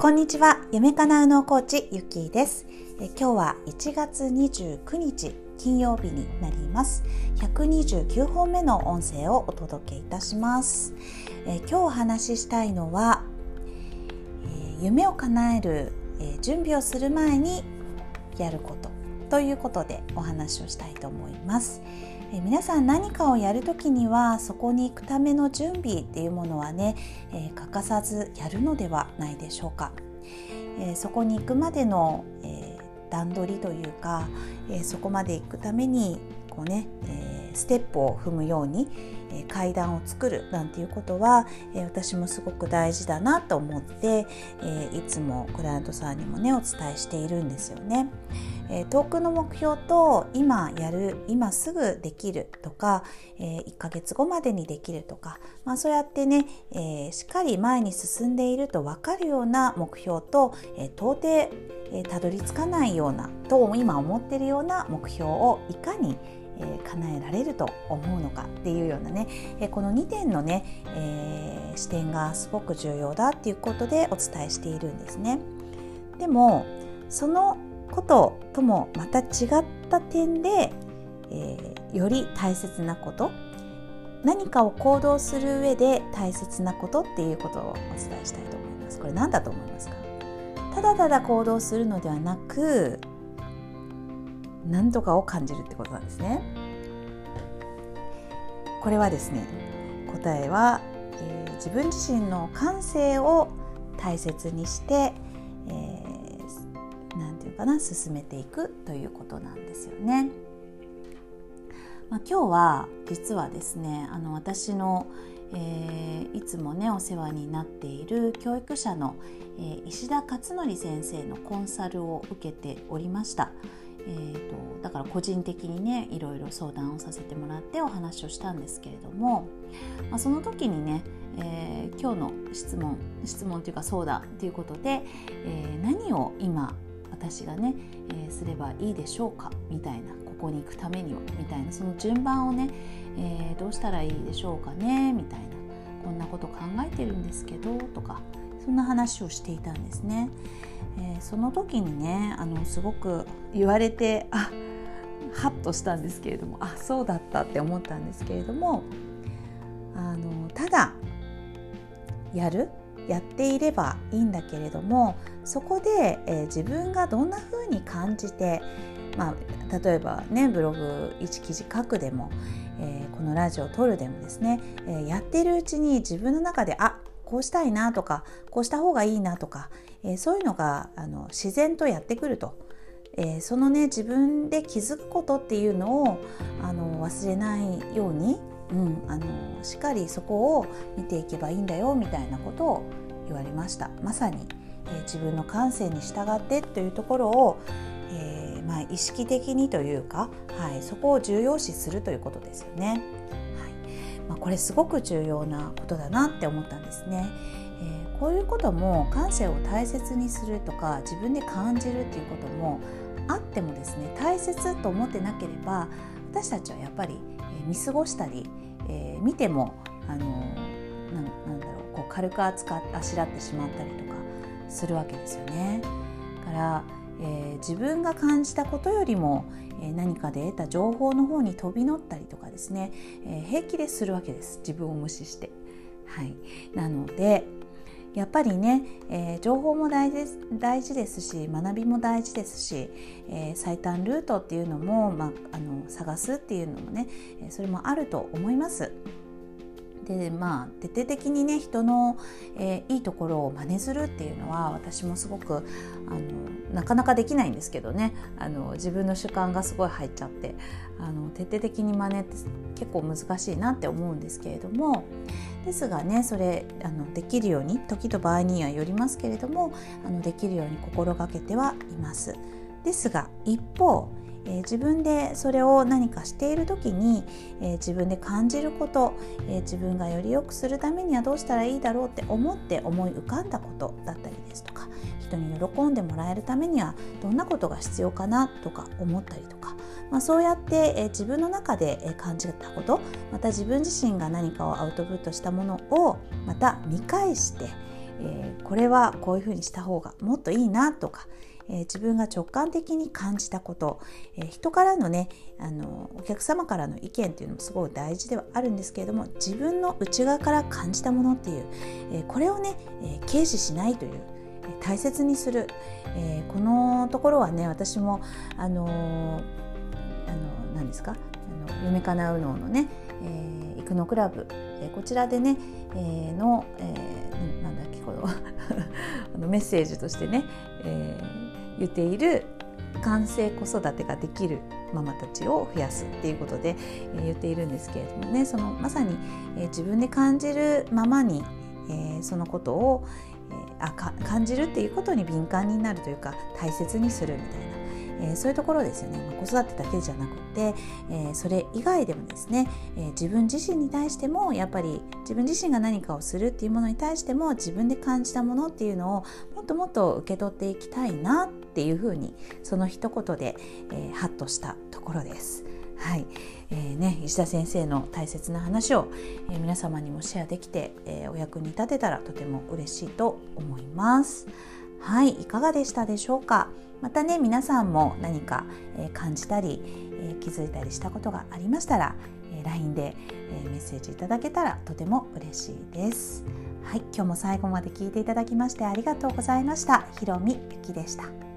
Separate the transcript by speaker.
Speaker 1: こんにちは。夢かなうのコーチゆきです。え今日は1月29日金曜日になります。129本目の音声をお届けいたします。え今日お話ししたいのは、え夢を叶える、え準備をする前にやることということでお話をしたいと思います。皆さん何かをやる時にはそこに行くための準備っていうものはね、え、欠かさずやるのではないでしょうか、え、そこに行くまでの、え、段取りというか、えそこまで行くためにこうね、えステップを踏むように、え階段を作るなんていうことは、え私もすごく大事だなと思って、えいつもクライアントさんにもねお伝えしているんですよね。え遠くの目標と今やる今すぐできるとか、え1ヶ月後までにできるとか、まあ、そうやってね、えー、しっかり前に進んでいると分かるような目標と、え、到底、え、たどり着かないようなと今思ってるような目標をいかにえ叶えられると思うのかっていうようなね、えこの2点のね、えー、視点がすごく重要だっていうことでお伝えしているんですね。でもそのことともまた違った点で、えー、より大切なこと何かを行動する上で大切なことっていうことをお伝えしたいと思います。これ何だと思いますか？ただただ行動するのではなく何とかを感じるってことなんですね。これはですね答えは、えー、自分自身の感性を大切にして、かな進めていくということなんですよね。まあ、今日は実はですねあの私の、えー、いつもねお世話になっている教育者の、えー、石田勝則先生のコンサルを受けておりました。えーと、とだから個人的にねいろいろ相談をさせてもらってお話をしたんですけれども、まあ、その時にね、えー、今日の質問質問というか相談ということで、えー、何を今私がね、えー、すればいいでしょうか？みたいなここに行くためにはみたいなその順番をね、えー、どうしたらいいでしょうかね？みたいなこんなこと考えてるんですけどとかそんな話をしていたんですね。えー、その時にねあのすごく言われてあハッとしたんですけれどもあそうだったって思ったんですけれどもあのただやるやっていればいいんだけれどもそこで、えー、自分がどんな風に感じて、まあ、例えばねブログ1記事書くでも、えー、このラジオを撮るでもですね、えー、やってるうちに自分の中であこうしたいなとかこうした方がいいなとか、えそういうのがあの自然とやってくると。え、そのね自分で気づくことっていうのをあの忘れないようにうん、あのしっかりそこを見ていけばいいんだよみたいなことを言われました。まさに、えー、自分の感性に従ってというところを、えー、まあ、意識的にというか、はい、そこを重要視するということですよね、はい。まあ、これすごく重要なことだなって思ったんですね、えー、こういうことも感性を大切にするとか自分で感じるっていうこともあってもですね大切と思ってなければ私たちはやっぱり見過ごしたり、えー、見てもあのななんだろうこう軽く扱っあしらってしまったりとかするわけですよね。から、えー、自分が感じたことよりも、えー、何かで得た情報の方に飛び乗ったりとかですね、えー、平気でするわけです自分を無視して。はい、なのでやっぱりね、えー、情報も大事大事ですし学びも大事ですし、えー、最短ルートっていうのも、まあ、あの探すっていうのもねそれもあると思います。でまあ徹底的にね人の、えー、いいところを真似するっていうのは私もすごくあのなかなかできないんですけどね。あの自分の主観がすごい入っちゃって。あの徹底的に真似って結構難しいなって思うんですけれども。ですがねそれあのできるように時と場合にはよりますけれどもあのできるように心がけてはいます。ですが一方えー、自分でそれを何かしている時に、えー、自分で感じること、えー、自分がより良くするためにはどうしたらいいだろうって思って思い浮かんだことだったりですとか人に喜んでもらえるためにはどんなことが必要かなとか思ったりとか、まあ、そうやって、自分の中で感じたことまた自分自身が何かをアウトプットしたものをまた見返してえ、これはこういうふうにした方がもっといいなとか、え、自分が直感的に感じたこと、え、人からのねあのお客様からの意見っていうのもすごい大事ではあるんですけれども自分の内側から感じたものっていう、えこれをね、え軽視しないという大切にする、えこのところはね私もあのあの何ですか？あの夢かなうののね、えー、育のクラブ、えー、こちらでね、えー、の、えー、なんだっけこの あのメッセージとしてね、えー、言っている完成子育てができるママたちを増やすっていうことで、えー、言っているんですけれどもねそのまさに、えー、自分で感じるままに、えー、そのことを、えー、あ感じるっていうことに敏感になるというか大切にするみたいなえー、そういうところですよね、まあ、子育てだけじゃなくて、えー、それ以外でもですね、えー、自分自身に対してもやっぱり自分自身が何かをするっていうものに対しても自分で感じたものっていうのをもっともっと受け取っていきたいなっていうふうにその一言で、えー、ハッとしたところです。はい、えー、ね、石田先生の大切な話を、えー、皆様にもシェアできて、えー、お役に立てたらとても嬉しいと思います。はい、いかがでしたでしょうか？またね皆さんも何か、え感じたり、え気づいたりしたことがありましたら、え LINE で、えメッセージいただけたらとても嬉しいです。はい、今日も最後まで聞いていただきましてありがとうございました。ひろみゆきでした。